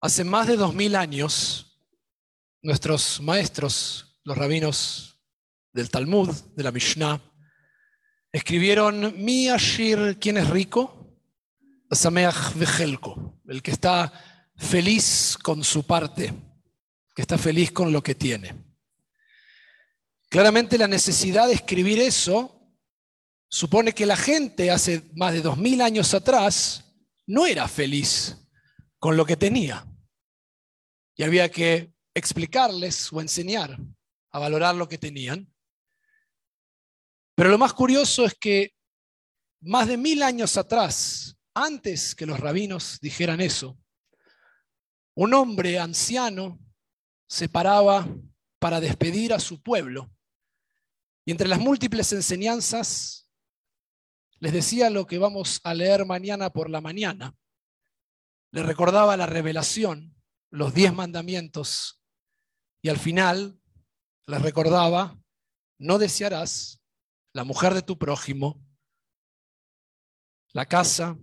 Hace más de dos mil años, nuestros maestros, los rabinos del Talmud, de la Mishnah, escribieron Mi Ashir, ¿quién es rico? Sameach Vejelko, el que está feliz con su parte, que está feliz con lo que tiene. Claramente la necesidad de escribir eso supone que la gente hace más de dos mil años atrás no era feliz con lo que tenía. Y había que explicarles o enseñar a valorar lo que tenían. Pero lo más curioso es que más de mil años atrás, antes que los rabinos dijeran eso, un hombre anciano se paraba para despedir a su pueblo y entre las múltiples enseñanzas les decía lo que vamos a leer mañana por la mañana. Le recordaba la revelación, los diez mandamientos, y al final les recordaba, no desearás la mujer de tu prójimo, la casa,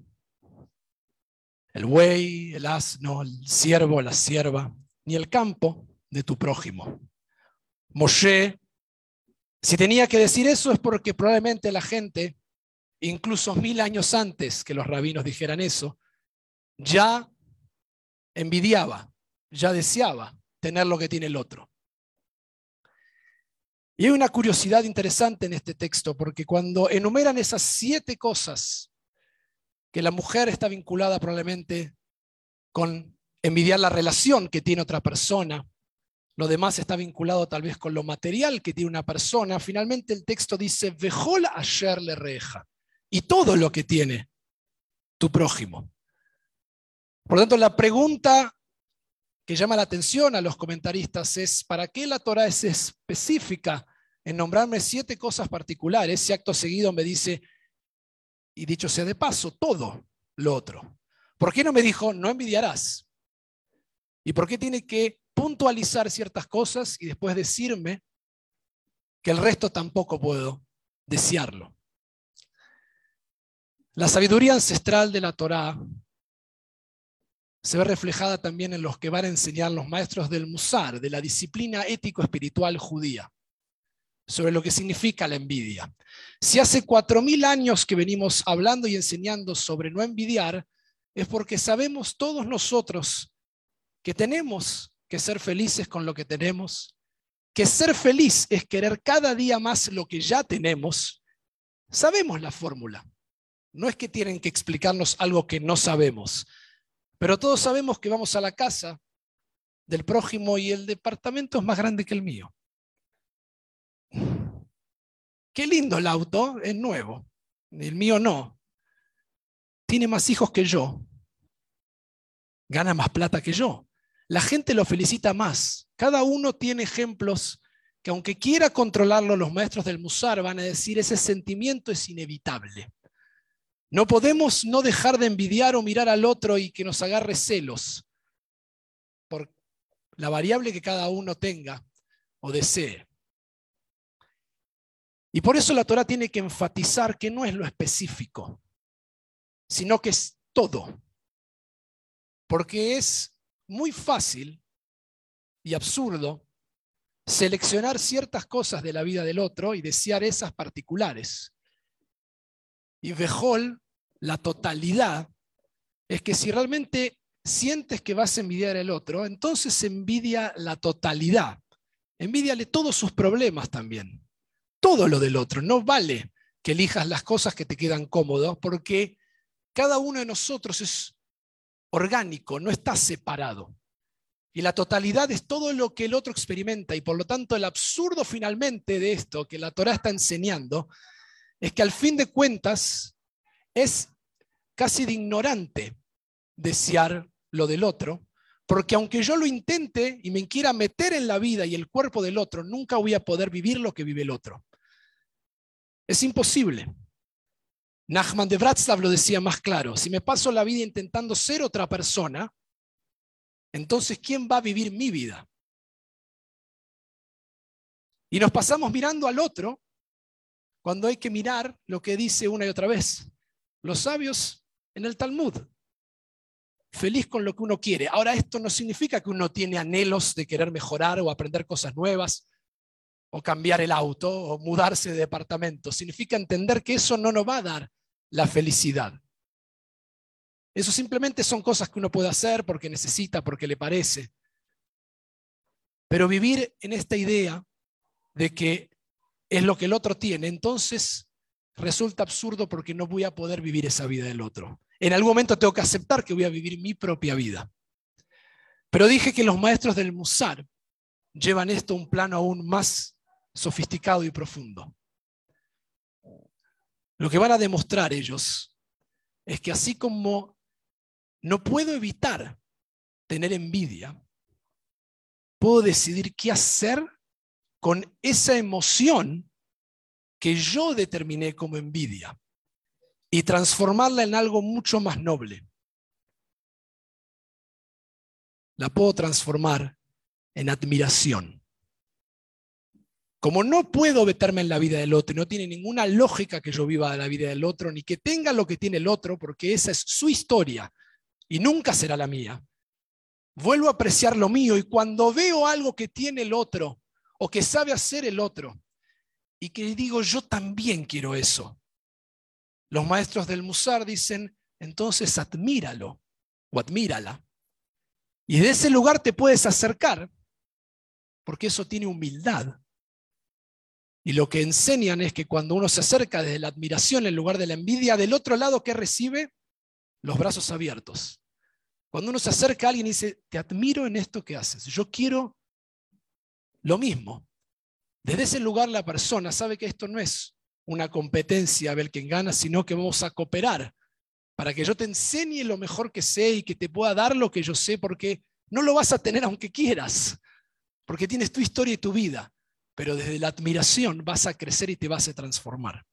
el buey, el asno, el siervo, la sierva, ni el campo de tu prójimo. Moshe, si tenía que decir eso es porque probablemente la gente, incluso mil años antes que los rabinos dijeran eso, ya envidiaba, ya deseaba tener lo que tiene el otro. Y hay una curiosidad interesante en este texto, porque cuando enumeran esas siete cosas que la mujer está vinculada probablemente con envidiar la relación que tiene otra persona, lo demás está vinculado tal vez con lo material que tiene una persona, finalmente el texto dice, Vejol ayer le reja, y todo lo que tiene tu prójimo. Por lo tanto, la pregunta que llama la atención a los comentaristas es, ¿para qué la Torah es específica en nombrarme siete cosas particulares? Y acto seguido me dice, y dicho sea de paso, todo lo otro. ¿Por qué no me dijo, no envidiarás? ¿Y por qué tiene que puntualizar ciertas cosas y después decirme que el resto tampoco puedo desearlo? La sabiduría ancestral de la Torá se ve reflejada también en los que van a enseñar los maestros del Musar, de la disciplina ético-espiritual judía, sobre lo que significa la envidia. Si hace cuatro mil años que venimos hablando y enseñando sobre no envidiar, es porque sabemos todos nosotros que tenemos que ser felices con lo que tenemos, que ser feliz es querer cada día más lo que ya tenemos. Sabemos la fórmula. No es que tienen que explicarnos algo que no sabemos. Pero todos sabemos que vamos a la casa del prójimo y el departamento es más grande que el mío. Qué lindo el auto, es nuevo. El mío no. Tiene más hijos que yo. Gana más plata que yo. La gente lo felicita más. Cada uno tiene ejemplos que aunque quiera controlarlo, los maestros del Musar van a decir ese sentimiento es inevitable. No podemos no dejar de envidiar o mirar al otro y que nos agarre celos por la variable que cada uno tenga o desee. Y por eso la Torah tiene que enfatizar que no es lo específico, sino que es todo. Porque es muy fácil y absurdo seleccionar ciertas cosas de la vida del otro y desear esas particulares. Y Vejol, la totalidad, es que si realmente sientes que vas a envidiar al otro, entonces envidia la totalidad. Envidiale todos sus problemas también. Todo lo del otro. No vale que elijas las cosas que te quedan cómodas, porque cada uno de nosotros es orgánico, no está separado. Y la totalidad es todo lo que el otro experimenta. Y por lo tanto, el absurdo finalmente de esto que la Torah está enseñando es que al fin de cuentas es casi de ignorante desear lo del otro, porque aunque yo lo intente y me quiera meter en la vida y el cuerpo del otro, nunca voy a poder vivir lo que vive el otro. Es imposible. Nachman de Bratslav lo decía más claro, si me paso la vida intentando ser otra persona, entonces ¿quién va a vivir mi vida? Y nos pasamos mirando al otro cuando hay que mirar lo que dice una y otra vez. Los sabios en el Talmud. feliz con lo que uno quiere. Ahora, esto no significa que uno tiene anhelos de querer mejorar o aprender cosas nuevas, o cambiar el auto, o mudarse de departamento. Significa entender que eso no nos va a dar la felicidad. Eso simplemente son cosas que uno puede hacer porque necesita, porque le parece. Pero vivir en esta idea de que es lo que el otro tiene, entonces resulta absurdo porque no voy a poder vivir esa vida del otro. En algún momento tengo que aceptar que voy a vivir mi propia vida. Pero dije que los maestros del Musar llevan esto a un plano aún más sofisticado y profundo. Lo que van a demostrar ellos es que así como no puedo evitar tener envidia, puedo decidir qué hacer con esa emoción que yo determiné como envidia y transformarla en algo mucho más noble. La puedo transformar en admiración. Como no puedo meterme en la vida del otro, no tiene ninguna lógica que yo viva la vida del otro, ni que tenga lo que tiene el otro, porque esa es su historia y nunca será la mía. Vuelvo a apreciar lo mío y cuando veo algo que tiene el otro o que sabe hacer el otro y que digo yo también quiero eso, los maestros del Musar dicen, entonces admíralo o admírala. Y de ese lugar te puedes acercar, porque eso tiene humildad. Y lo que enseñan es que cuando uno se acerca desde la admiración en lugar de la envidia, del otro lado, ¿qué recibe? Los brazos abiertos. Cuando uno se acerca a alguien y dice, te admiro en esto que haces, yo quiero lo mismo. Desde ese lugar la persona sabe que esto no es una competencia a ver quién gana, sino que vamos a cooperar para que yo te enseñe lo mejor que sé y que te pueda dar lo que yo sé, porque no lo vas a tener aunque quieras, porque tienes tu historia y tu vida, pero desde la admiración vas a crecer y te vas a transformar.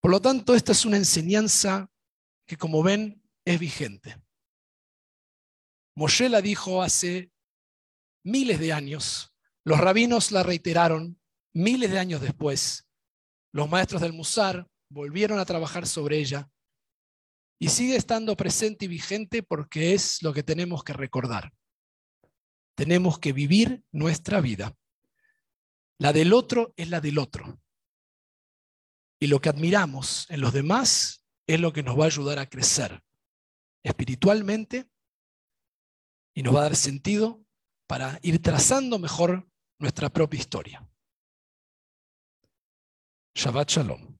Por lo tanto, esta es una enseñanza que, como ven, es vigente. Moshe la dijo hace miles de años, los rabinos la reiteraron Miles de años después, los maestros del Musar volvieron a trabajar sobre ella y sigue estando presente y vigente porque es lo que tenemos que recordar. Tenemos que vivir nuestra vida. La del otro es la del otro. Y lo que admiramos en los demás es lo que nos va a ayudar a crecer espiritualmente y nos va a dar sentido para ir trazando mejor nuestra propia historia. Shabbat Shalom.